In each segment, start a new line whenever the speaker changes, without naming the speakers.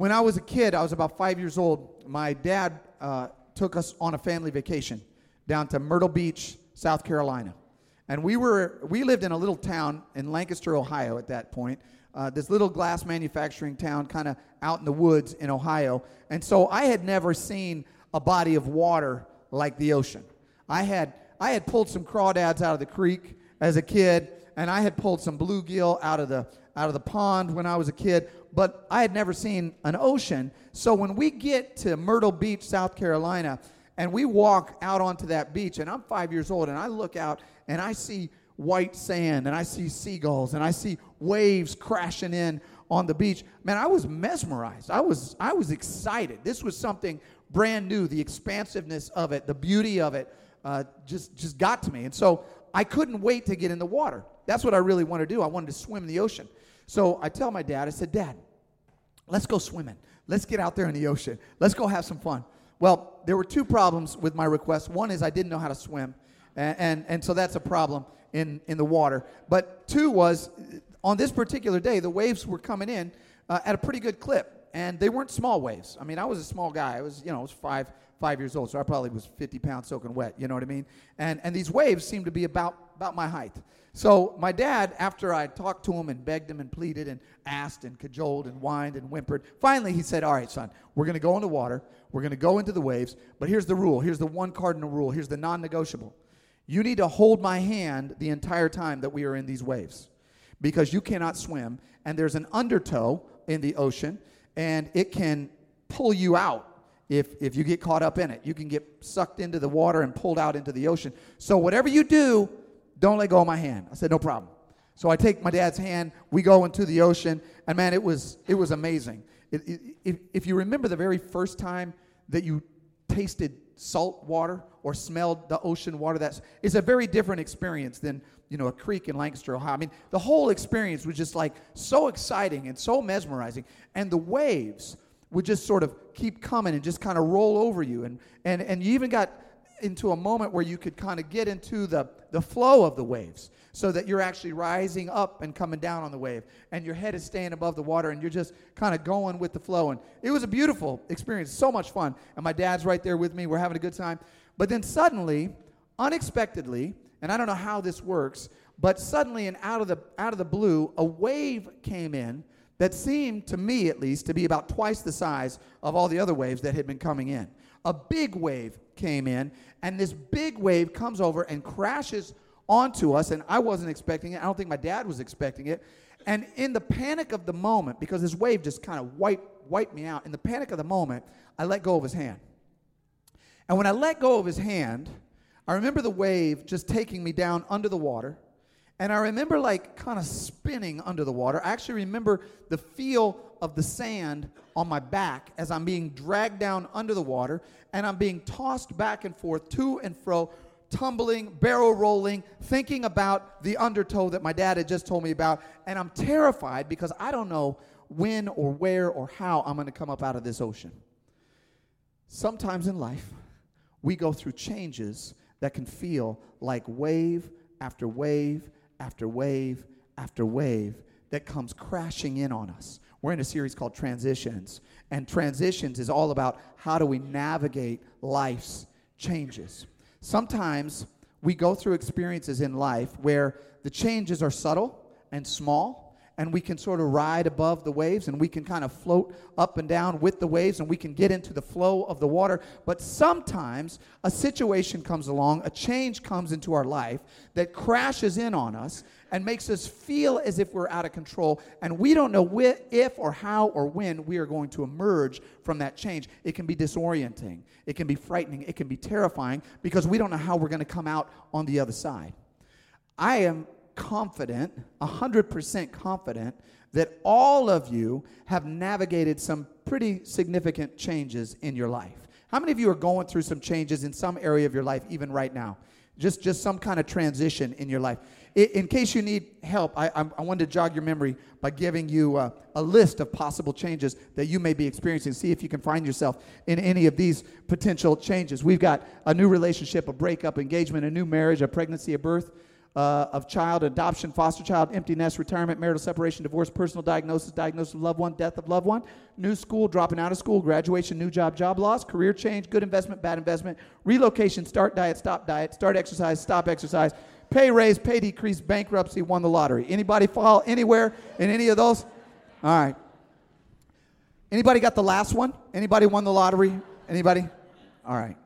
When I was a kid, I was about five years old. My dad uh, took us on a family vacation down to Myrtle Beach, South Carolina. And we were we lived in a little town in Lancaster, Ohio at that point. Uh, this little glass manufacturing town, kind of out in the woods in Ohio. And so I had never seen a body of water like the ocean. I had I had pulled some crawdads out of the creek as a kid, and I had pulled some bluegill out of the out of the pond when I was a kid, but I had never seen an ocean. So when we get to Myrtle Beach, South Carolina, and we walk out onto that beach, and I'm five years old, and I look out and I see white sand, and I see seagulls, and I see waves crashing in on the beach. Man, I was mesmerized. I was I was excited. This was something brand new. The expansiveness of it, the beauty of it, uh, just just got to me, and so I couldn't wait to get in the water. That's what I really wanted to do. I wanted to swim in the ocean. So I tell my dad, I said, Dad, let's go swimming. Let's get out there in the ocean. Let's go have some fun. Well, there were two problems with my request. One is I didn't know how to swim, and, and, and so that's a problem in, in the water. But two was on this particular day, the waves were coming in uh, at a pretty good clip, and they weren't small waves. I mean, I was a small guy. I was, you know, I was five, five years old, so I probably was 50 pounds soaking wet, you know what I mean? And, and these waves seemed to be about, about my height. So my dad, after I talked to him and begged him and pleaded and asked and cajoled and whined and whimpered, finally he said, All right, son, we're going to go in the water. We're going to go into the waves. But here's the rule. Here's the one cardinal rule. Here's the non negotiable. You need to hold my hand the entire time that we are in these waves because you cannot swim. And there's an undertow in the ocean, and it can pull you out if, if you get caught up in it. You can get sucked into the water and pulled out into the ocean. So, whatever you do, don't let go of my hand. I said, No problem. So I take my dad's hand, we go into the ocean, and man, it was, it was amazing. It, it, if, if you remember the very first time that you tasted salt water or smelled the ocean water, that's it's a very different experience than you know a creek in Lancaster, Ohio. I mean, the whole experience was just like so exciting and so mesmerizing, and the waves would just sort of keep coming and just kind of roll over you, and and and you even got into a moment where you could kind of get into the, the flow of the waves so that you're actually rising up and coming down on the wave. And your head is staying above the water and you're just kind of going with the flow. And it was a beautiful experience so much fun. And my dad's right there with me. We're having a good time. But then suddenly unexpectedly and i don't know how this works but suddenly and out of the out of the blue a wave came in that seemed to me at least to be about twice the size of all the other waves that had been coming in a big wave came in, and this big wave comes over and crashes onto us, and I wasn't expecting it. I don't think my dad was expecting it. And in the panic of the moment, because this wave just kind of wiped, wiped me out, in the panic of the moment, I let go of his hand. And when I let go of his hand, I remember the wave just taking me down under the water. And I remember like kind of spinning under the water. I actually remember the feel of the sand on my back as I'm being dragged down under the water and I'm being tossed back and forth to and fro, tumbling, barrel rolling, thinking about the undertow that my dad had just told me about. And I'm terrified because I don't know when or where or how I'm going to come up out of this ocean. Sometimes in life, we go through changes that can feel like wave after wave after wave after wave that comes crashing in on us. We're in a series called Transitions, and Transitions is all about how do we navigate life's changes. Sometimes we go through experiences in life where the changes are subtle and small, and we can sort of ride above the waves and we can kind of float up and down with the waves and we can get into the flow of the water. But sometimes a situation comes along, a change comes into our life that crashes in on us and makes us feel as if we're out of control and we don't know wh- if or how or when we are going to emerge from that change. It can be disorienting, it can be frightening, it can be terrifying because we don't know how we're going to come out on the other side. I am confident, 100% confident, that all of you have navigated some pretty significant changes in your life. How many of you are going through some changes in some area of your life, even right now? Just, just some kind of transition in your life. In, case you need help, I, I, I wanted to jog your memory by giving you a list of possible changes that you may be experiencing. See if you can find yourself in any of these potential changes. We've got a new relationship, a breakup, engagement, a new marriage, a pregnancy, a birth, uh, of child, adoption, foster child, empty nest, retirement, marital separation, divorce, personal diagnosis, diagnosis of loved one, death of loved one, new school, dropping out of school, graduation, new job, job loss, career change, good investment, bad investment, relocation, start diet, stop diet, start exercise, stop exercise, pay raise, pay decrease, bankruptcy, won the lottery. Anybody fall anywhere in any of those? All right. Anybody got the last one? Anybody won the lottery? Anybody? All right.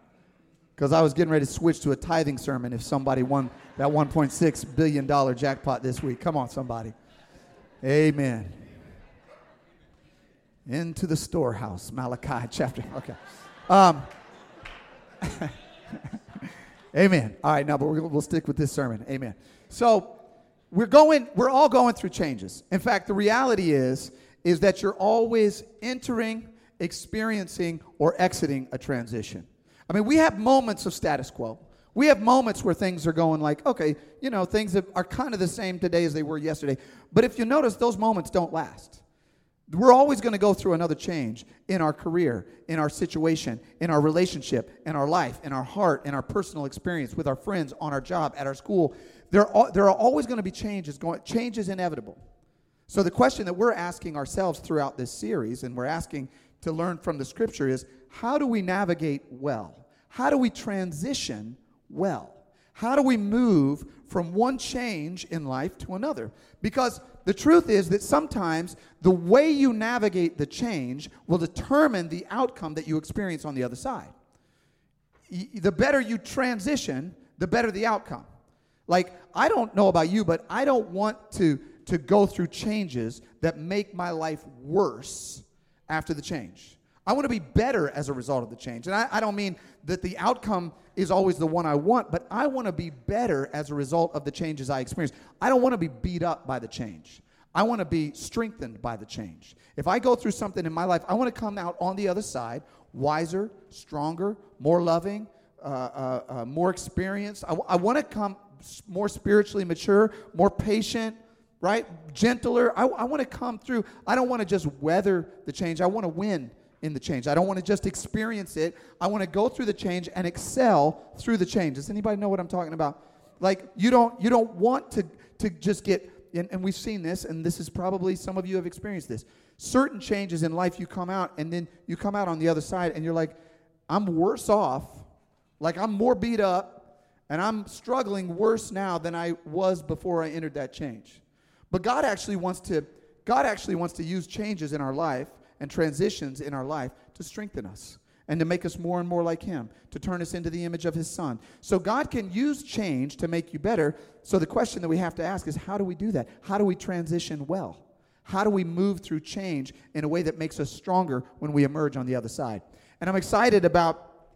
Because I was getting ready to switch to a tithing sermon if somebody won that $1.6 billion jackpot this week. Come on, somebody. Amen. Into the storehouse, Malachi chapter. Okay. Um, amen. All right, now, but we'll stick with this sermon. Amen. So, we're going, we're all going through changes. In fact, the reality is, is that you're always entering, experiencing, or exiting a transition. I mean, we have moments of status quo. We have moments where things are going like, okay, you know, things are kind of the same today as they were yesterday. But if you notice, those moments don't last. We're always going to go through another change in our career, in our situation, in our relationship, in our life, in our heart, in our personal experience with our friends, on our job, at our school. There are, there are always going to be changes going. Change is inevitable. So the question that we're asking ourselves throughout this series, and we're asking to learn from the scripture, is how do we navigate well? How do we transition well? How do we move from one change in life to another? Because the truth is that sometimes the way you navigate the change will determine the outcome that you experience on the other side. The better you transition, the better the outcome. Like, I don't know about you, but I don't want to, to go through changes that make my life worse after the change. I want to be better as a result of the change. And I, I don't mean that the outcome is always the one I want, but I want to be better as a result of the changes I experience. I don't want to be beat up by the change. I want to be strengthened by the change. If I go through something in my life, I want to come out on the other side wiser, stronger, more loving, uh, uh, uh, more experienced. I, want to come more spiritually mature, more patient, right? Gentler. I, I want to come through. I don't want to just weather the change, I want to win in the change. I don't want to just experience it. I want to go through the change and excel through the change. Does anybody know what I'm talking about? Like you don't you don't want to to just get and, and we've seen this, and this is probably some of you have experienced this. Certain changes in life you come out, and then you come out on the other side, and you're like, I'm worse off, like I'm more beat up, and I'm struggling worse now than I was before I entered that change. But God actually wants to God actually wants to use changes in our life and transitions in our life to strengthen us and to make us more and more like Him, to turn us into the image of His Son. So God can use change to make you better. So the question that we have to ask is how do we do that? How do we transition well? How do we move through change in a way that makes us stronger when we emerge on the other side? And I'm excited about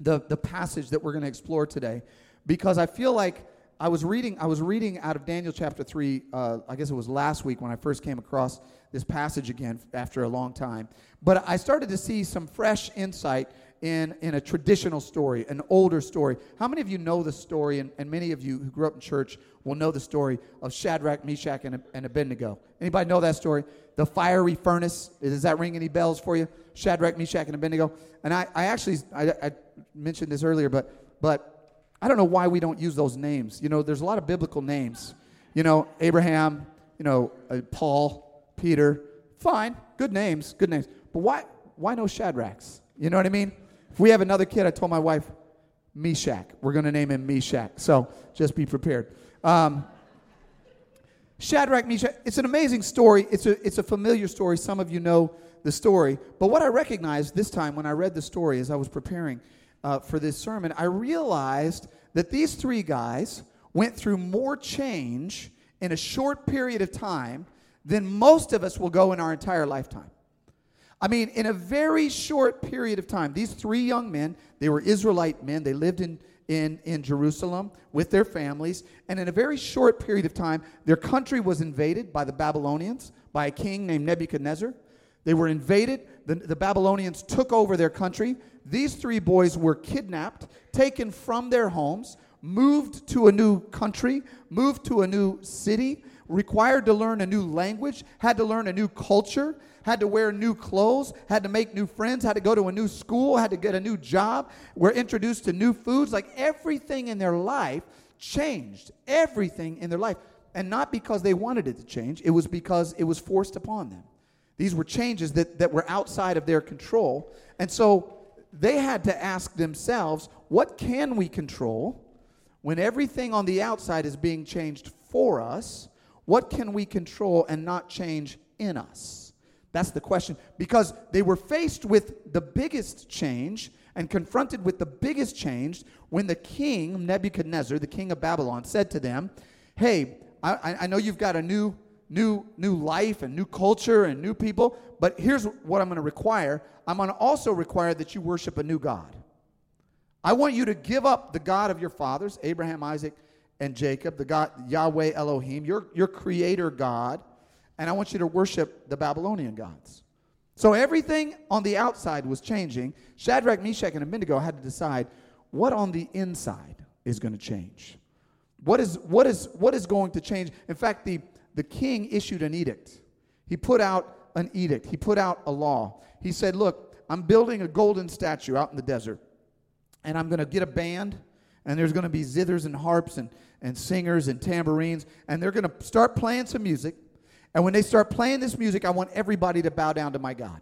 the, the passage that we're going to explore today because I feel like I was reading I was reading out of Daniel chapter 3 uh, I guess it was last week when I first came across this passage again after a long time. But I started to see some fresh insight in, in a traditional story, an older story. How many of you know the story, and, and many of you who grew up in church will know the story of Shadrach, Meshach, and, and Abednego? Anybody know that story? The fiery furnace. Does that ring any bells for you? Shadrach, Meshach, and Abednego. And I, I actually I, I mentioned this earlier, but but I don't know why we don't use those names. You know, there's a lot of biblical names. You know, Abraham. You know, uh, Paul. Peter, fine, good names, good names. But why, why no Shadrachs? You know what I mean? If we have another kid, I told my wife, Meshach. We're going to name him Meshach. So just be prepared. Um, Shadrach, Meshach, it's an amazing story. It's a, it's a familiar story. Some of you know the story. But what I recognized this time when I read the story as I was preparing uh, for this sermon, I realized that these three guys went through more change in a short period of time than most of us will go in our entire lifetime. I mean, in a very short period of time, these three young men, they were Israelite men, they lived in, in, in Jerusalem with their families, and in a very short period of time, their country was invaded by the Babylonians, by a king named Nebuchadnezzar. They were invaded, the, the Babylonians took over their country. These three boys were kidnapped, taken from their homes, moved to a new country, moved to a new city required to learn a new language, had to learn a new culture, had to wear new clothes, had to make new friends, had to go to a new school, had to get a new job, were introduced to new foods. Like everything in their life changed everything in their life. And not because they wanted it to change, it was because it was forced upon them. These were changes that, that were outside of their control. And so they had to ask themselves, what can we control when everything on the outside is being changed for us? What can we control and not change in us? That's the question. Because they were faced with the biggest change and confronted with the biggest change when the king, Nebuchadnezzar, the king of Babylon, said to them, Hey, I, I know you've got a new, new, new life and new culture and new people, but here's what I'm going to require. I'm going to also require that you worship a new God. I want you to give up the God of your fathers, Abraham, Isaac, and Jacob, the God Yahweh Elohim, your, your creator God, and I want you to worship the Babylonian gods. So everything on the outside was changing. Shadrach, Meshach, and Abednego had to decide what on the inside is going to change. What is, what is, what is going to change? In fact, the, the king issued an edict. He put out an edict, he put out a law. He said, Look, I'm building a golden statue out in the desert, and I'm going to get a band, and there's going to be zithers and harps and, and singers and tambourines, and they're going to start playing some music. And when they start playing this music, I want everybody to bow down to my God.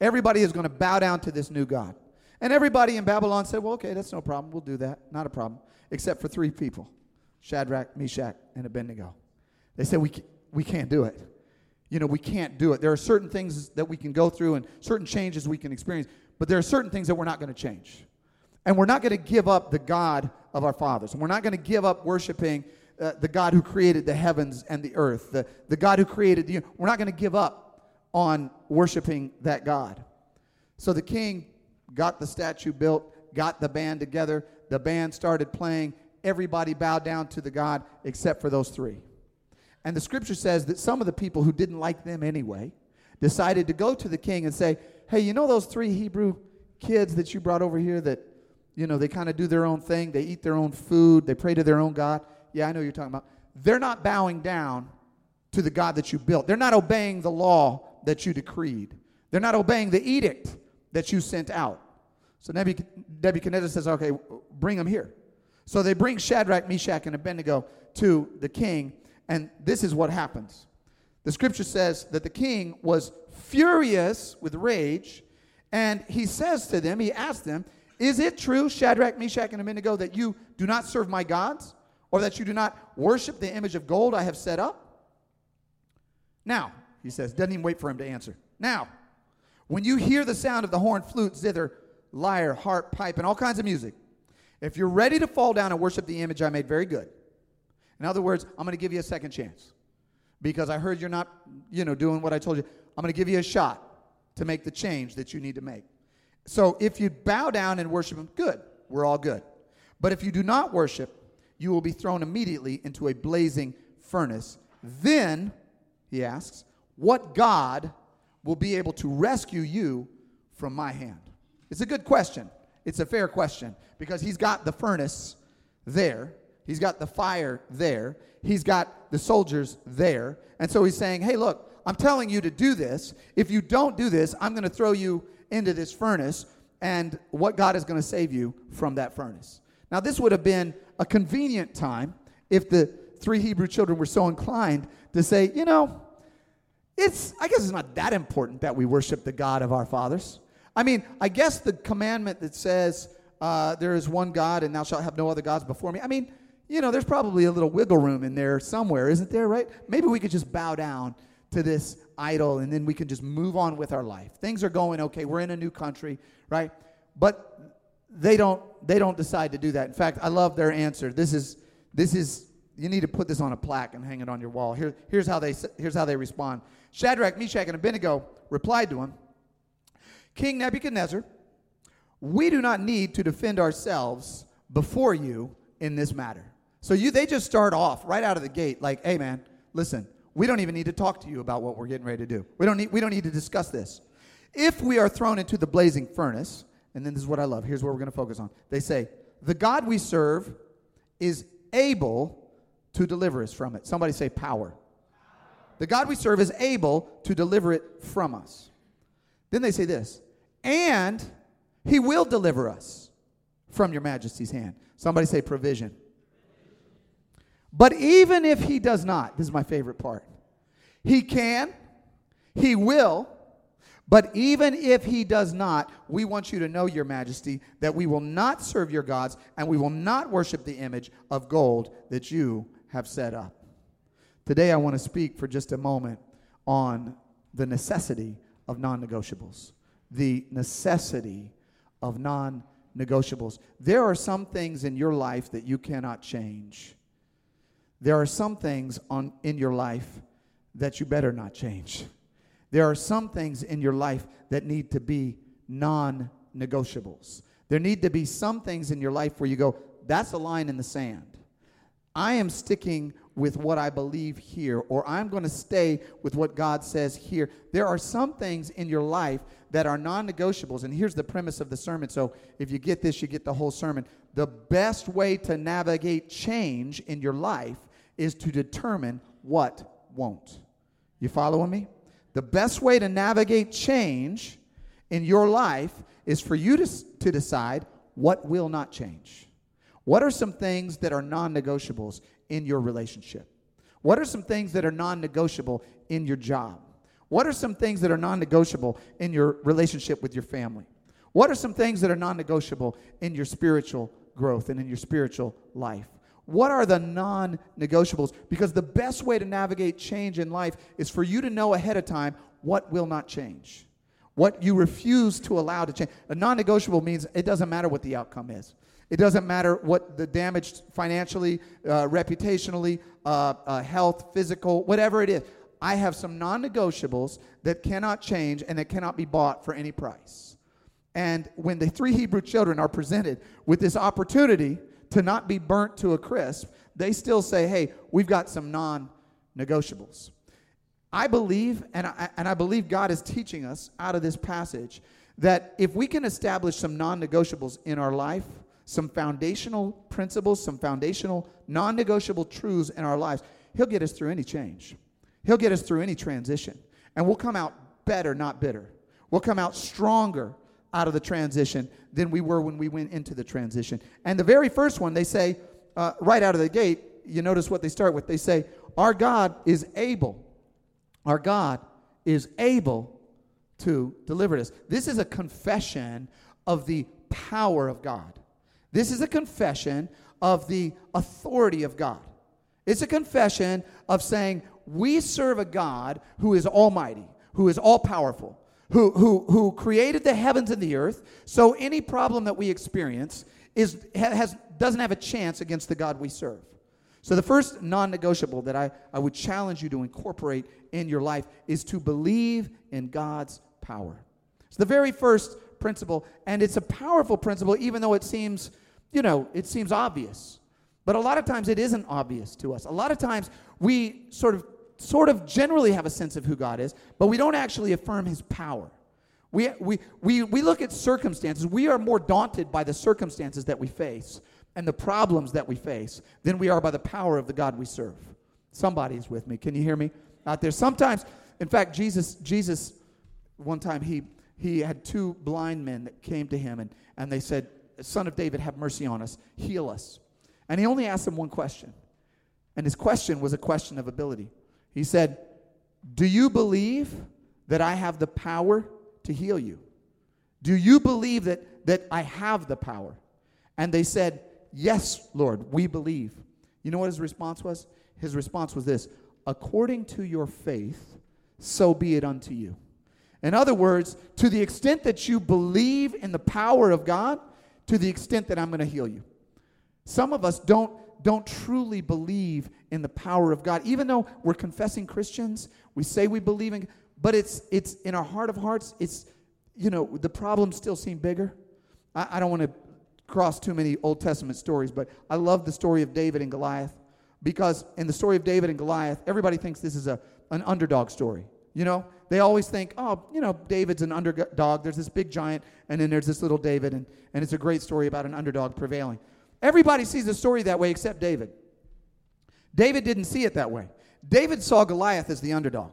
Everybody is going to bow down to this new God. And everybody in Babylon said, Well, okay, that's no problem. We'll do that. Not a problem. Except for three people. Shadrach, Meshach, and Abednego. They said, we, we can't do it. You know, we can't do it. There are certain things that we can go through and certain changes we can experience, but there are certain things that we're not going to change. And we're not going to give up the God of our fathers. And we're not going to give up worshiping uh, the God who created the heavens and the earth, the, the God who created the We're not going to give up on worshiping that God. So the king got the statue built, got the band together. The band started playing, everybody bowed down to the God except for those three. And the scripture says that some of the people who didn't like them anyway decided to go to the king and say, Hey, you know those three Hebrew kids that you brought over here that, you know, they kind of do their own thing, they eat their own food, they pray to their own God? Yeah, I know you're talking about. They're not bowing down to the God that you built. They're not obeying the law that you decreed. They're not obeying the edict that you sent out. So Nebuchadnezzar says, Okay, bring them here. So they bring Shadrach, Meshach, and Abednego to the king, and this is what happens. The scripture says that the king was furious with rage, and he says to them, he asked them, Is it true, Shadrach, Meshach, and Abednego, that you do not serve my gods, or that you do not worship the image of gold I have set up? Now, he says, doesn't even wait for him to answer. Now, when you hear the sound of the horn, flute, zither, lyre, harp, pipe, and all kinds of music, if you're ready to fall down and worship the image I made, very good. In other words, I'm going to give you a second chance because I heard you're not, you know, doing what I told you. I'm going to give you a shot to make the change that you need to make. So if you bow down and worship him, good. We're all good. But if you do not worship, you will be thrown immediately into a blazing furnace. Then, he asks, what God will be able to rescue you from my hand? It's a good question. It's a fair question because he's got the furnace there, he's got the fire there, he's got the soldiers there. And so he's saying, hey, look, I'm telling you to do this. If you don't do this, I'm going to throw you into this furnace, and what God is going to save you from that furnace. Now, this would have been a convenient time if the three Hebrew children were so inclined to say, you know, it's, I guess it's not that important that we worship the God of our fathers. I mean, I guess the commandment that says uh, there is one God and thou shalt have no other gods before me. I mean, you know, there's probably a little wiggle room in there somewhere, isn't there, right? Maybe we could just bow down to this idol and then we can just move on with our life. Things are going okay. We're in a new country, right? But they don't they don't decide to do that. In fact, I love their answer. This is this is you need to put this on a plaque and hang it on your wall. Here, here's how they here's how they respond. Shadrach, Meshach, and Abednego replied to him, King Nebuchadnezzar, we do not need to defend ourselves before you in this matter. So you they just start off right out of the gate like, hey man, listen, we don't even need to talk to you about what we're getting ready to do. We don't need we don't need to discuss this. If we are thrown into the blazing furnace, and then this is what I love. Here's what we're going to focus on. They say, the God we serve is able to deliver us from it. Somebody say power. The God we serve is able to deliver it from us. Then they say this, and he will deliver us from your majesty's hand. Somebody say provision. But even if he does not, this is my favorite part. He can, he will, but even if he does not, we want you to know, Your Majesty, that we will not serve your gods and we will not worship the image of gold that you have set up. Today, I want to speak for just a moment on the necessity of non negotiables. The necessity of non negotiables. There are some things in your life that you cannot change. There are some things on, in your life that you better not change. There are some things in your life that need to be non negotiables. There need to be some things in your life where you go, that's a line in the sand. I am sticking with what I believe here, or I'm going to stay with what God says here. There are some things in your life that are non negotiables. And here's the premise of the sermon. So if you get this, you get the whole sermon. The best way to navigate change in your life is to determine what won't. You following me? The best way to navigate change in your life is for you to, to decide what will not change. What are some things that are non negotiables in your relationship? What are some things that are non negotiable in your job? What are some things that are non negotiable in your relationship with your family? What are some things that are non negotiable in your spiritual growth and in your spiritual life? What are the non negotiables? Because the best way to navigate change in life is for you to know ahead of time what will not change, what you refuse to allow to change. A non negotiable means it doesn't matter what the outcome is. It doesn't matter what the damage financially, uh, reputationally, uh, uh, health, physical, whatever it is. I have some non negotiables that cannot change and that cannot be bought for any price. And when the three Hebrew children are presented with this opportunity to not be burnt to a crisp, they still say, hey, we've got some non negotiables. I believe, and I, and I believe God is teaching us out of this passage, that if we can establish some non negotiables in our life, some foundational principles, some foundational non negotiable truths in our lives, He'll get us through any change. He'll get us through any transition. And we'll come out better, not bitter. We'll come out stronger out of the transition than we were when we went into the transition. And the very first one, they say, uh, right out of the gate, you notice what they start with. They say, Our God is able. Our God is able to deliver us. This is a confession of the power of God. This is a confession of the authority of God. It's a confession of saying, We serve a God who is almighty, who is all powerful, who, who, who created the heavens and the earth. So any problem that we experience is, has, doesn't have a chance against the God we serve. So the first non negotiable that I, I would challenge you to incorporate in your life is to believe in God's power. It's the very first principle, and it's a powerful principle, even though it seems, you know, it seems obvious. But a lot of times it isn't obvious to us. A lot of times we sort of sort of generally have a sense of who God is, but we don't actually affirm his power. We, we, we, we look at circumstances. We are more daunted by the circumstances that we face and the problems that we face than we are by the power of the God we serve. Somebody's with me. Can you hear me out there? Sometimes, in fact, Jesus, Jesus, one time he he had two blind men that came to him and, and they said, Son of David, have mercy on us, heal us. And he only asked them one question. And his question was a question of ability. He said, Do you believe that I have the power to heal you? Do you believe that, that I have the power? And they said, Yes, Lord, we believe. You know what his response was? His response was this According to your faith, so be it unto you. In other words, to the extent that you believe in the power of God, to the extent that I'm going to heal you. Some of us don't don't truly believe in the power of God. Even though we're confessing Christians, we say we believe in, but it's it's in our heart of hearts, it's you know, the problems still seem bigger. I, I don't want to cross too many Old Testament stories, but I love the story of David and Goliath because in the story of David and Goliath, everybody thinks this is a, an underdog story. You know, they always think, oh, you know, David's an underdog. There's this big giant, and then there's this little David, and, and it's a great story about an underdog prevailing. Everybody sees the story that way except David. David didn't see it that way. David saw Goliath as the underdog.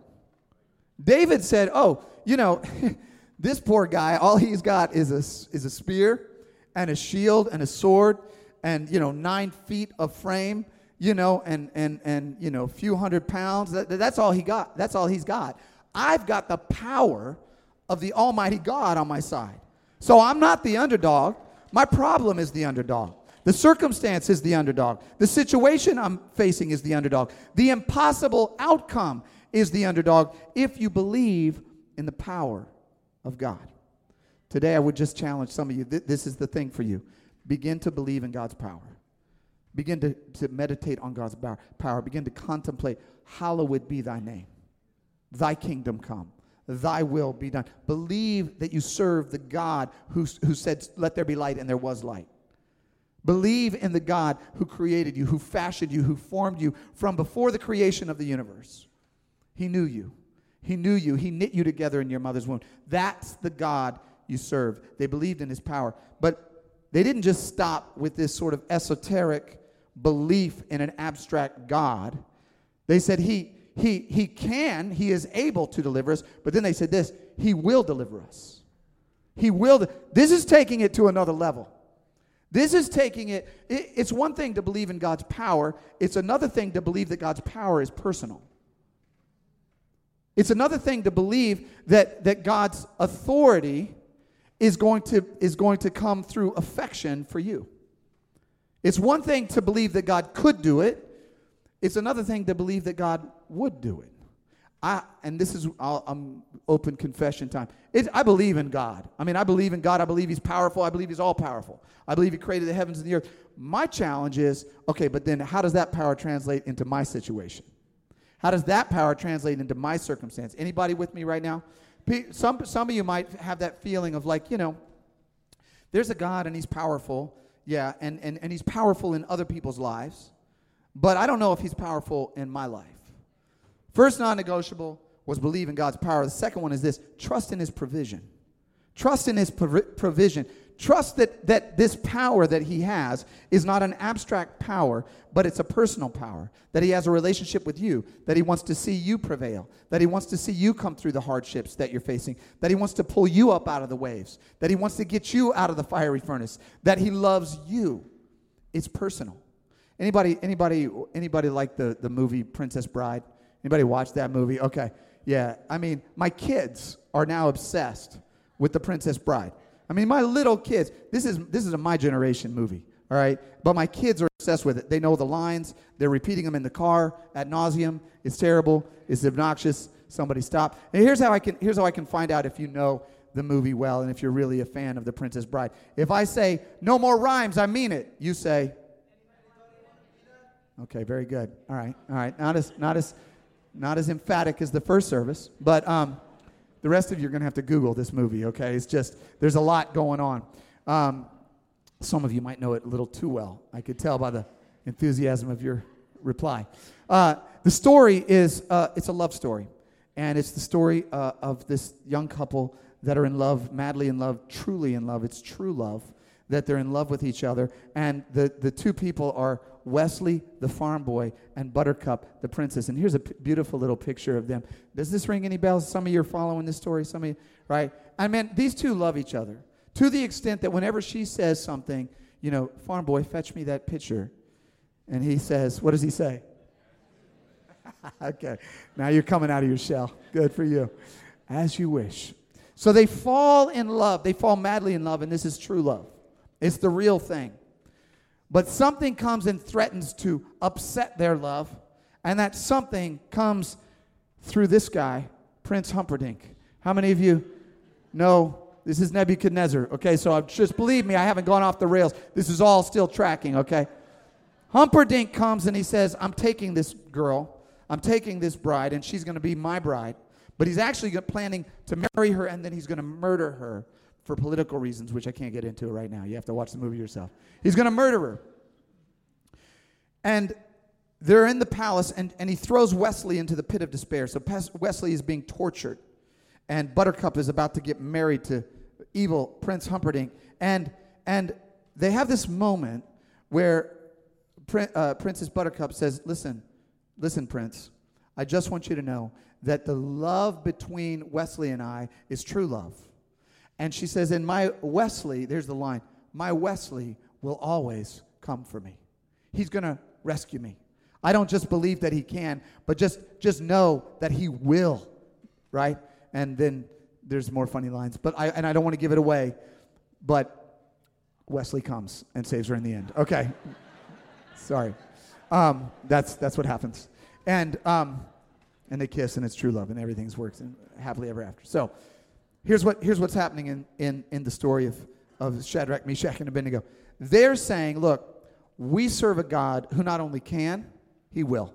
David said, Oh, you know, this poor guy, all he's got is a, is a spear and a shield and a sword and, you know, nine feet of frame. you know, and, and, and you know, a few hundred pounds. That, that's all he got. That's all he's got. I've got the power of the Almighty God on my side. So I'm not the underdog. My problem is the underdog. The circumstance is the underdog. The situation I'm facing is the underdog. The impossible outcome is the underdog if you believe in the power of God. Today, I would just challenge some of you. This is the thing for you. Begin to believe in God's power. Begin to, to meditate on God's power. Begin to contemplate, hallowed be thy name. Thy kingdom come. Thy will be done. Believe that you serve the God who, who said, Let there be light, and there was light. Believe in the God who created you, who fashioned you, who formed you from before the creation of the universe. He knew you. He knew you. He knit you together in your mother's womb. That's the God you serve. They believed in his power. But they didn't just stop with this sort of esoteric belief in an abstract God. They said he, he, he can, he is able to deliver us. But then they said this He will deliver us. He will. This is taking it to another level. This is taking it, it, it's one thing to believe in God's power, it's another thing to believe that God's power is personal. It's another thing to believe that, that God's authority is going, to, is going to come through affection for you. It's one thing to believe that God could do it, it's another thing to believe that God would do it. I, and this is i am open confession time. It's, I believe in God. I mean, I believe in God. I believe He's powerful. I believe He's all powerful. I believe He created the heavens and the earth. My challenge is okay, but then how does that power translate into my situation? How does that power translate into my circumstance? Anybody with me right now? Some, some of you might have that feeling of like, you know, there's a God and He's powerful. Yeah, and, and, and He's powerful in other people's lives. But I don't know if He's powerful in my life. First non negotiable was believe in God's power. The second one is this trust in his provision. Trust in his provision. Trust that, that this power that he has is not an abstract power, but it's a personal power. That he has a relationship with you, that he wants to see you prevail, that he wants to see you come through the hardships that you're facing, that he wants to pull you up out of the waves, that he wants to get you out of the fiery furnace, that he loves you. It's personal. Anybody, anybody, anybody like the, the movie Princess Bride? Anybody watch that movie? Okay. Yeah. I mean, my kids are now obsessed with The Princess Bride. I mean, my little kids, this is this is a my generation movie, all right? But my kids are obsessed with it. They know the lines. They're repeating them in the car at nauseum. It's terrible. It's obnoxious. Somebody stop. And here's how I can here's how I can find out if you know the movie well and if you're really a fan of The Princess Bride. If I say no more rhymes, I mean it. You say Okay, very good. All right. All right. Not as not as not as emphatic as the first service, but um, the rest of you are going to have to Google this movie, okay? It's just, there's a lot going on. Um, some of you might know it a little too well. I could tell by the enthusiasm of your reply. Uh, the story is, uh, it's a love story. And it's the story uh, of this young couple that are in love, madly in love, truly in love. It's true love, that they're in love with each other. And the, the two people are Westley, the farm boy, and Buttercup, the princess. And here's a p- beautiful little picture of them. Does this ring any bells? Some of you are following this story. Some of you, right? I mean, these two love each other to the extent that whenever she says something, you know, farm boy, fetch me that picture. And he says, what does he say? okay, now you're coming out of your shell. Good for you. As you wish. So they fall in love. They fall madly in love, and this is true love. It's the real thing. But something comes and threatens to upset their love, and that something comes through this guy, Prince Humperdinck. How many of you know this is Nebuchadnezzar? Okay, so I'm, just believe me, I haven't gone off the rails. This is all still tracking, okay? Humperdinck comes and he says, I'm taking this girl, I'm taking this bride, and she's going to be my bride. But he's actually planning to marry her, and then he's going to murder her for political reasons, which I can't get into right now. You have to watch the movie yourself. He's going to murder her. And they're in the palace, and, and he throws Westley into the pit of despair. So Westley is being tortured, and Buttercup is about to get married to evil Prince Humperdinck. And, and they have this moment where uh, Princess Buttercup says, Listen, listen, Prince, I just want you to know that the love between Westley and I is true love. And she says, And my Westley, there's the line, my Westley will always come for me. He's going to rescue me. I don't just believe that he can, but just just know that he will, right? And then there's more funny lines, but I and I don't want to give it away, but Westley comes and saves her in the end. Okay, sorry, um, that's that's what happens, and um, and they kiss and it's true love and everything's works and happily ever after. So here's what here's what's happening in in in the story of of Shadrach, Meshach, and Abednego. They're saying, look, we serve a God who not only can he will.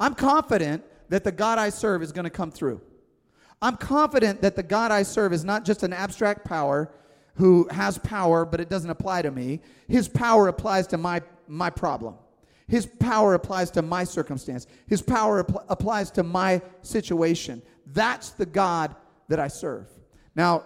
I'm confident that the God I serve is going to come through. I'm confident that the God I serve is not just an abstract power who has power, but it doesn't apply to me. His power applies to my, my problem. His power applies to my circumstance. His power apl- applies to my situation. That's the God that I serve. Now,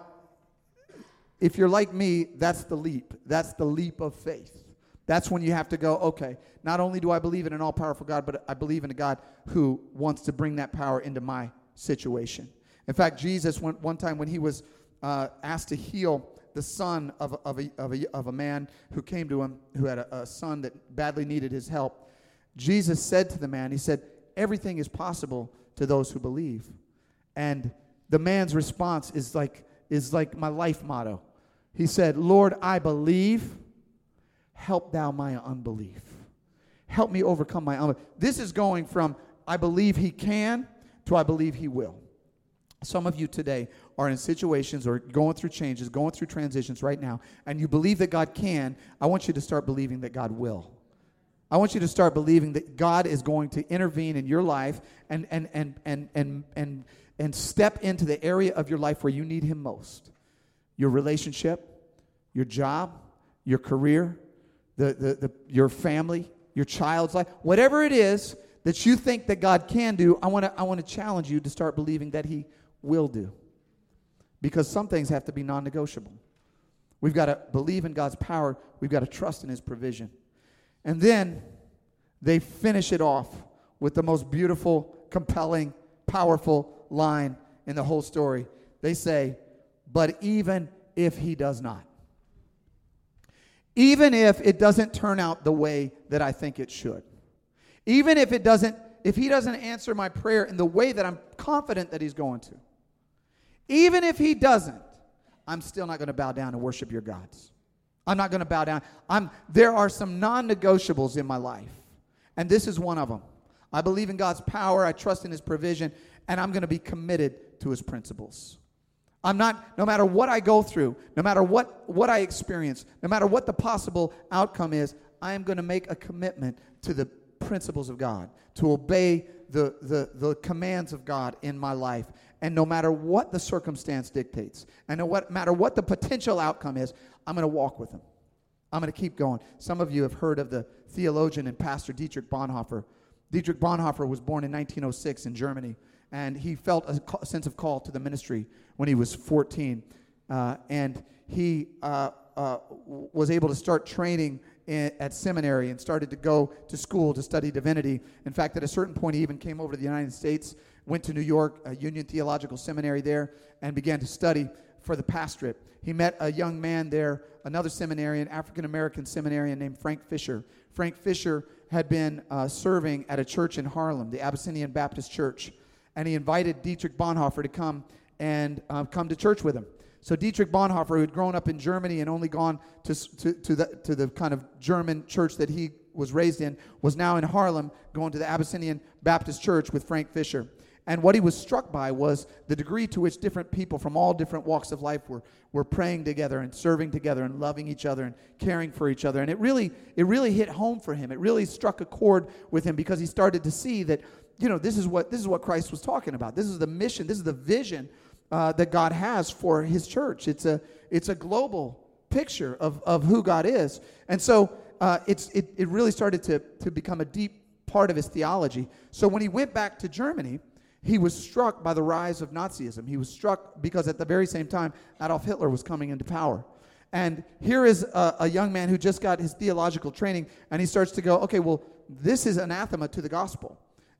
if you're like me, that's the leap. That's the leap of faith. That's when you have to go, okay, not only do I believe in an all powerful God, but I believe in a God who wants to bring that power into my situation. In fact, Jesus, went, one time when he was uh, asked to heal the son of, of, a, of, a, of a man who came to him who had a, a son that badly needed his help, Jesus said to the man, He said, Everything is possible to those who believe. And the man's response is like, is like my life motto. He said, Lord, I believe help thou my unbelief. Help me overcome my unbelief. This is going from I believe he can to I believe he will. Some of you today are in situations or going through changes, going through transitions right now, and you believe that God can. I want you to start believing that God will. I want you to start believing that God is going to intervene in your life and, and, and, and, and, and, and step into the area of your life where you need Him most your relationship, your job, your career, the, the, the, your family, your child's life, whatever it is that you think that God can do, I want to I want to challenge you to start believing that He will do. Because some things have to be non negotiable. We've got to believe in God's power, we've got to trust in His provision. And then they finish it off with the most beautiful, compelling, powerful line in the whole story. They say, But even if He does not even if it doesn't turn out the way that I think it should. Even if it doesn't, if he doesn't answer my prayer in the way that I'm confident that he's going to. Even if he doesn't, I'm still not going to bow down and worship your gods. I'm not going to bow down. I'm, there are some non negotiables in my life, and this is one of them. I believe in God's power, I trust in his provision, and I'm going to be committed to his principles. I'm not, no matter what I go through, no matter what, what I experience, no matter what the possible outcome is, I am going to make a commitment to the principles of God, to obey the, the, the commands of God in my life. And no matter what the circumstance dictates, and no matter what the potential outcome is, I'm going to walk with Him. I'm going to keep going. Some of you have heard of the theologian and pastor Dietrich Bonhoeffer. Dietrich Bonhoeffer was born in 1906 in Germany and he felt a sense of call to the ministry when he was 14. Uh, and he uh, uh, was able to start training in, at seminary and started to go to school to study divinity. In fact, at a certain point, he even came over to the United States, went to New York, Union Theological Seminary there, and began to study for the pastorate. He met a young man there, another seminarian, African American seminarian named Frank Fisher. Frank Fisher had been uh, serving at a church in Harlem, the Abyssinian Baptist Church and he invited Dietrich Bonhoeffer to come and uh, come to church with him. So Dietrich Bonhoeffer, who had grown up in Germany and only gone to, to, to, the, to the kind of German church that he was raised in, was now in Harlem going to the Abyssinian Baptist Church with Frank Fisher. And what he was struck by was the degree to which different people from all different walks of life were, were praying together and serving together and loving each other and caring for each other. And it really, it really hit home for him. It really struck a chord with him because he started to see that you know, this is what this is what Christ was talking about. This is the mission. This is the vision uh, that God has for His church. It's a it's a global picture of of who God is, and so uh, it's it, it really started to to become a deep part of his theology. So when he went back to Germany, he was struck by the rise of Nazism. He was struck because at the very same time Adolf Hitler was coming into power. And here is a, a, young man who just got his theological training, and he starts to go, okay, well, this is anathema to the gospel.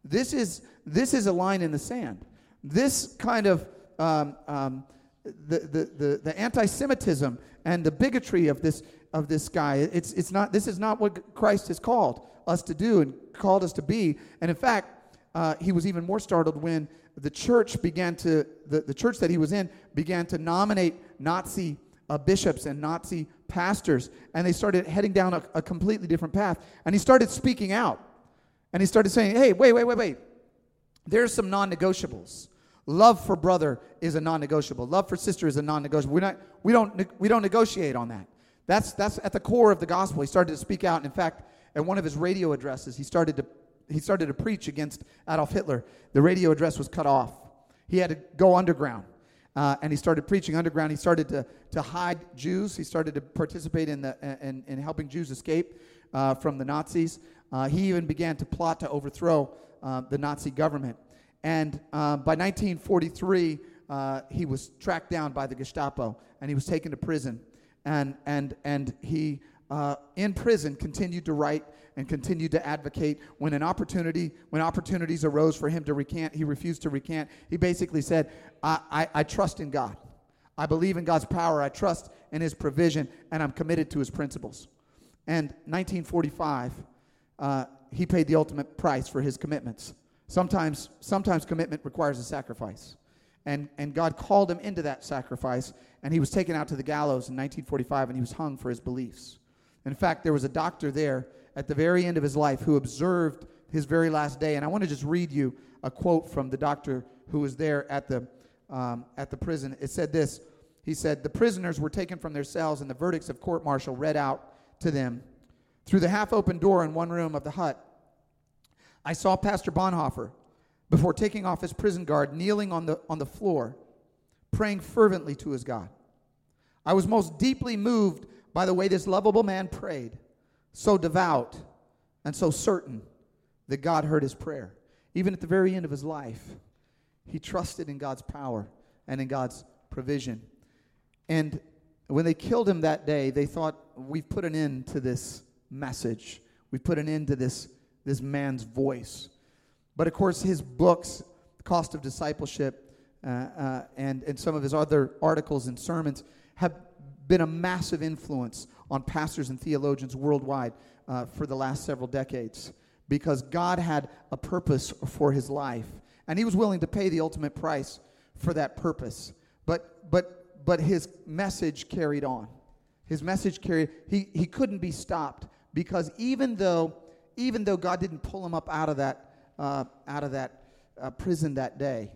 This is, this is a line in the sand. This kind of um, um, the, the, the, the anti-Semitism and the bigotry of this of this guy. It's, it's not, this is not what Christ has called us to do and called us to be. And in fact, uh, he was even more startled when the church began to, the, the church that he was in began to nominate Nazi uh, bishops and Nazi pastors. And they started heading down a, a completely different path. And he started speaking out. And he started saying, hey, wait, wait, wait, wait. There's some non negotiables. Love for brother is a non negotiable. Love for sister is a non negotiable. We're not, we, don't, we don't negotiate on that. That's, that's at the core of the gospel. He started to speak out. And in fact, at one of his radio addresses, he started to, he started to preach against Adolf Hitler. The radio address was cut off. He had to go underground. Uh, and he started preaching underground. He started to, to hide Jews. He started to participate in, the, in, in helping Jews escape uh, from the Nazis. Uh, he even began to plot to overthrow uh, the Nazi government. And uh, by 1943, uh, he was tracked down by the Gestapo and he was taken to prison and, and, and he, uh, in prison, continued to write and continued to advocate. When an opportunity, when opportunities arose for him to recant, he refused to recant. He basically said, I, I, I trust in God. I believe in God's power. I trust in his provision, and I'm committed to his principles. And 1945, uh, he paid the ultimate price for his commitments. Sometimes, sometimes commitment requires a sacrifice. And, and God called him into that sacrifice, and he was taken out to the gallows in 1945 and he was hung for his beliefs. In fact, there was a doctor there at the very end of his life who observed his very last day. And I want to just read you a quote from the doctor who was there at the, um, at the prison. It said this He said, The prisoners were taken from their cells, and the verdicts of court martial read out to them. Through the half open door in one room of the hut, I saw Pastor Bonhoeffer before taking off his prison guard, kneeling on the, on the floor, praying fervently to his God. I was most deeply moved by the way this lovable man prayed, so devout and so certain that God heard his prayer. Even at the very end of his life, he trusted in God's power and in God's provision. And when they killed him that day, they thought, we've put an end to this message. We've put an end to this, this man's voice. But of course, his books, Cost of Discipleship, uh, uh, and, and some of his other articles and sermons have been a massive influence on pastors and theologians worldwide uh, for the last several decades because God had a purpose for his life. And he was willing to pay the ultimate price for that purpose. But, but, but his message carried on. His message carried, he, he couldn't be stopped because even though, even though God didn't pull him up out of that uh, out of that uh, prison that day.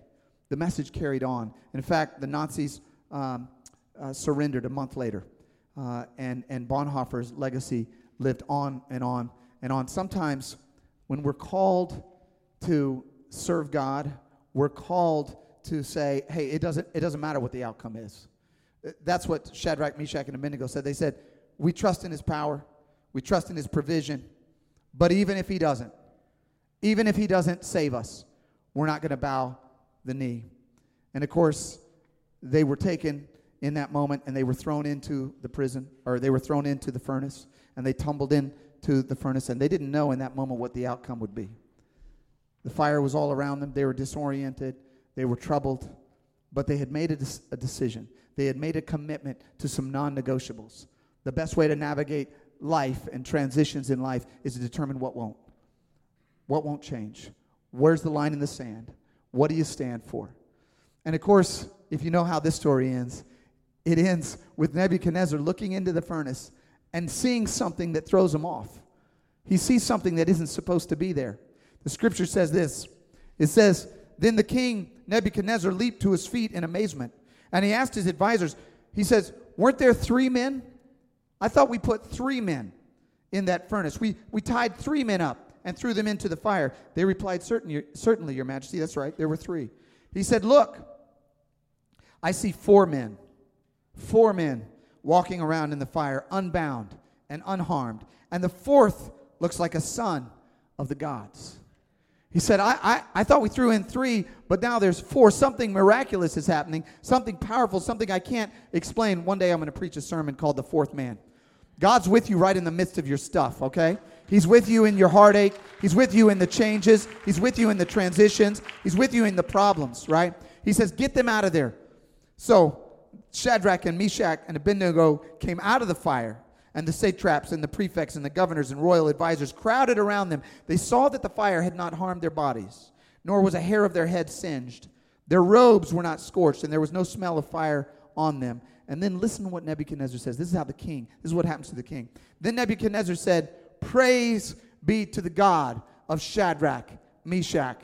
The message carried on. In fact, the Nazis um, uh, surrendered a month later, uh, and, and Bonhoeffer's legacy lived on and on and on. Sometimes, when we're called to serve God, we're called to say, hey, it doesn't, it doesn't matter what the outcome is. That's what Shadrach, Meshach, and Abednego said. They said, we trust in his power, we trust in his provision, but even if he doesn't, even if he doesn't save us, we're not going to bow the knee. And of course, they were taken in that moment and they were thrown into the prison, or they were thrown into the furnace, and they tumbled into the furnace, and they didn't know in that moment what the outcome would be. The fire was all around them. They were disoriented. They were troubled. But they had made a, a decision. They had made a commitment to some non negotiables. The best way to navigate life and transitions in life is to determine what won't. What won't change? Where's the line in the sand? What do you stand for? And of course, if you know how this story ends, it ends with Nebuchadnezzar looking into the furnace and seeing something that throws him off. He sees something that isn't supposed to be there. The scripture says this it says, Then the king Nebuchadnezzar leaped to his feet in amazement, and he asked his advisors, He says, Weren't there three men? I thought we put three men in that furnace. We, we tied three men up and threw them into the fire. They replied, Certainly, certainly, Your Majesty. That's right. There were three. He said, Look, I see four men, four men walking around in the fire, unbound and unharmed. And the fourth looks like a son of the gods. He said, I, I, I thought we threw in three, but now there's four. Something miraculous is happening, something powerful, something I can't explain. One day I'm going to preach a sermon called The Fourth Man. God's with you right in the midst of your stuff, okay? He's with you in your heartache. He's with you in the changes. He's with you in the transitions. He's with you in the problems, right? He says, get them out of there. So Shadrach and Meshach and Abednego came out of the fire, and the satraps and the prefects and the governors and royal advisers crowded around them. They saw that the fire had not harmed their bodies, nor was a hair of their head singed. Their robes were not scorched, and there was no smell of fire on them. And then listen to what Nebuchadnezzar says. This is how the king, this is what happens to the king. Then Nebuchadnezzar said, Praise be to the God of Shadrach, Meshach,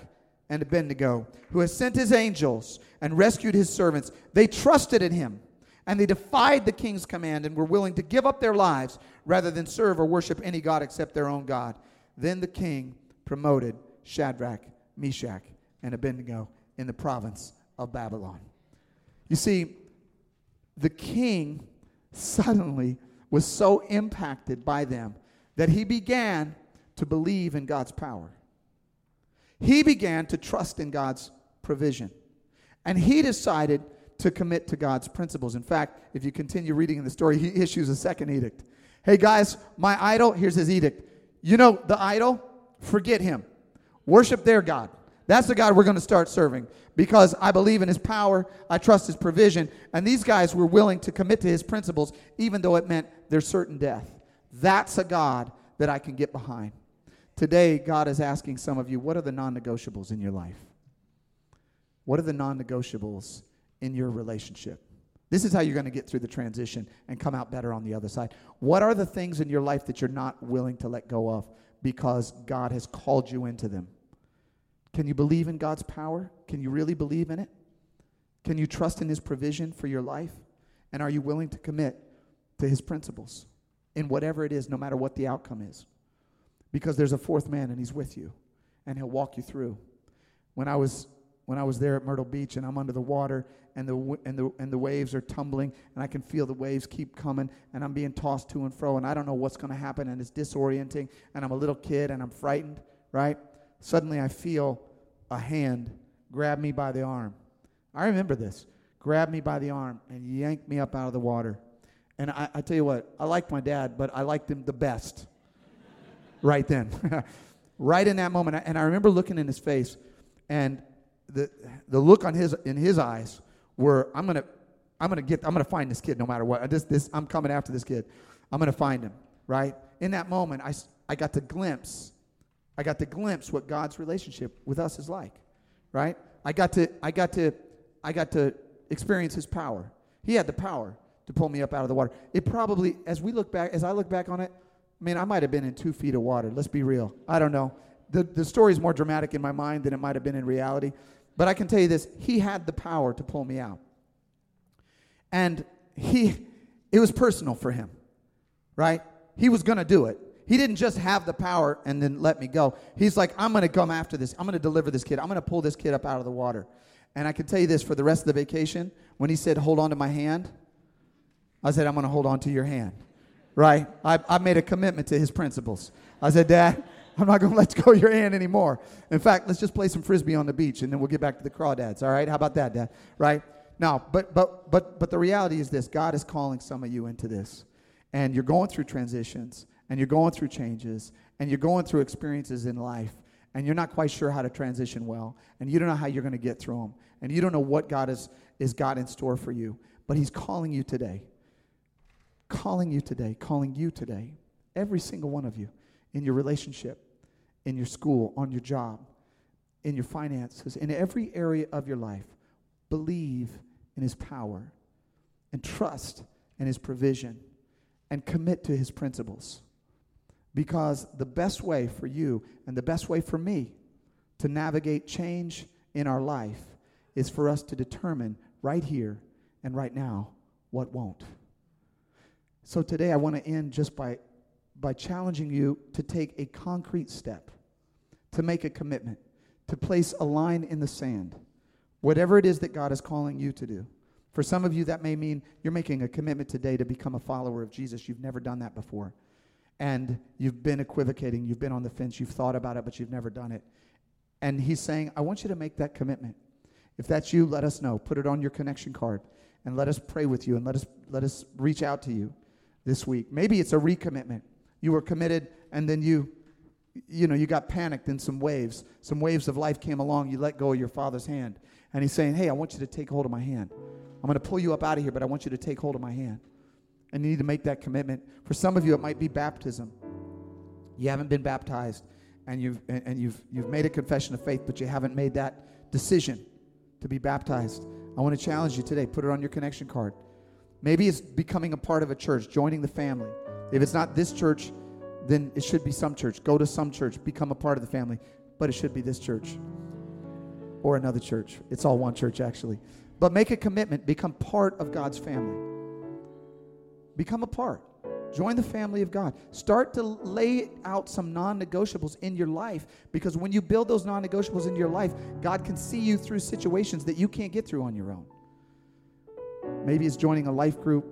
and Abednego, who has sent his angels and rescued his servants. They trusted in him, and they defied the king's command and were willing to give up their lives rather than serve or worship any God except their own God. Then the king promoted Shadrach, Meshach, and Abednego in the province of Babylon. You see, the king suddenly was so impacted by them that he began to believe in God's power. He began to trust in God's provision. And he decided to commit to God's principles. In fact, if you continue reading in the story, he issues a second edict. Hey guys, my idol, here's his edict. You know the idol? Forget him. Worship their God. That's the God we're going to start serving because I believe in his power, I trust his provision, and these guys were willing to commit to his principles even though it meant their certain death. That's a God that I can get behind. Today, God is asking some of you, what are the non negotiables in your life? What are the non negotiables in your relationship? This is how you're going to get through the transition and come out better on the other side. What are the things in your life that you're not willing to let go of because God has called you into them? Can you believe in God's power? Can you really believe in it? Can you trust in His provision for your life? And are you willing to commit to His principles in whatever it is, no matter what the outcome is? because there's a fourth man and he's with you and he'll walk you through. When I was when I was there at Myrtle Beach and I'm under the water and the and the and the waves are tumbling and I can feel the waves keep coming and I'm being tossed to and fro and I don't know what's going to happen and it's disorienting and I'm a little kid and I'm frightened, right? Suddenly I feel a hand grabbed me by the arm. I remember this. Grabbed me by the arm and yanked me up out of the water. And I, I tell you what, I liked my dad, but I liked him the best right then, right in that moment. And I remember looking in his face, and the the look on his in his eyes were, I'm gonna, I'm gonna get, I'm gonna find this kid no matter what. This, this, I'm coming after this kid. I'm gonna find him. Right in that moment, I I got to glimpse, I got to glimpse what God's relationship with us is like. Right. I got to, I got to, I got to experience His power. He had the power to pull me up out of the water. It probably, as we look back, as I look back on it, I mean, I might have been in two feet of water. Let's be real. I don't know. The, the story is more dramatic in my mind than it might have been in reality. But I can tell you this He had the power to pull me out. And he, it was personal for him, right? He was going to do it. He didn't just have the power and then let me go. He's like, I'm going to come after this. I'm going to deliver this kid. I'm going to pull this kid up out of the water. And I can tell you this for the rest of the vacation, when he said, Hold on to my hand, I said, I'm going to hold on to your hand right? I, I made a commitment to his principles. I said, Dad, I'm not going to let go of your hand anymore. In fact, let's just play some frisbee on the beach and then we'll get back to the crawdads. All right? How about that, Dad? Right? Now, but but but but the reality is this: God is calling some of you into this, and you're going through transitions, and you're going through changes, and you're going through experiences in life, and you're not quite sure how to transition well, and you don't know how you're going to get through them, and you don't know what God is is God in store for you. But He's calling you today calling you today, calling you today, every single one of you, in your relationship, in your school, on your job, in your finances, in every area of your life. Believe in His power and trust in His provision and commit to His principles. Because the best way for you and the best way for me to navigate change in our life is for us to determine right here and right now what won't. So today I want to end just by, by challenging you to take a concrete step, to make a commitment, to place a line in the sand, whatever it is that God is calling you to do. For some of you, that may mean you're making a commitment today to become a follower of Jesus. You've never done that before. And you've been equivocating, you've been on the fence, you've thought about it, but you've never done it. And He's saying, I want you to make that commitment. If that's you, let us know. Put it on your connection card and let us pray with you and let us, let us reach out to you this week. Maybe it's a recommitment. You were committed and then you you know, you got panicked in some waves. Some waves of life came along, you let go of your father's hand. And he's saying, "Hey, I want you to take hold of my hand. I'm going to pull you up out of here, but I want you to take hold of my hand. And you need to make that commitment. For some of you, it might be baptism. You haven't been baptized, and you've, and you've, you've made a confession of faith, but you haven't made that decision to be baptized. I want to challenge you today. Put it on your connection card. Maybe it's becoming a part of a church, joining the family. If it's not this church, then it should be some church. Go to some church, become a part of the family, but it should be this church or another church. It's all one church, actually. But make a commitment, become part of God's family. Become a part. Join the family of God. Start to lay out some non negotiables in your life because when you build those non negotiables in your life, God can see you through situations that you can't get through on your own. Maybe it's joining a life group.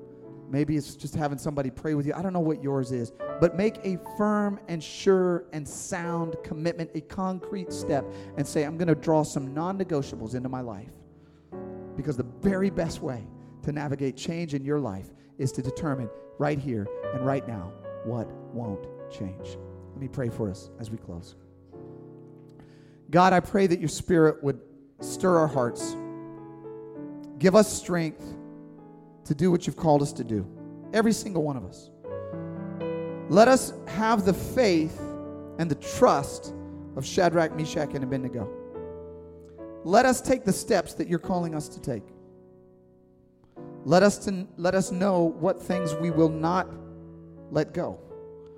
Maybe it's just having somebody pray with you. I don't know what yours is, but make a firm and sure and sound commitment, a concrete step, and say, I'm going to draw some non negotiables into my life. Because the very best way to navigate change in your life is to determine right here and right now what won't change. Let me pray for us as we close. God, I pray that your spirit would stir our hearts, give us strength to do what you've called us to do. Every single one of us. Let us have the faith and the trust of Shadrach, Meshach, and Abednego. Let us take the steps that you're calling us to take. Let us, to, let us know what things we will not let go,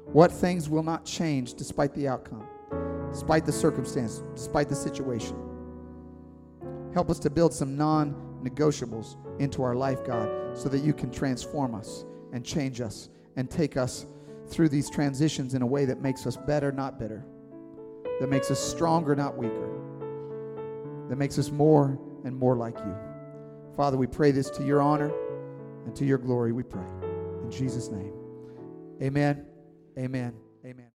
what things will not change despite the outcome, despite the circumstance, despite the situation. Help us to build some non negotiables into our life, God, so that you can transform us and change us and take us through these transitions in a way that makes us better, not bitter, that makes us stronger, not weaker, that makes us more and more like you. Father, we pray this to your honor and to your glory, we pray. In Jesus' name. Amen. Amen.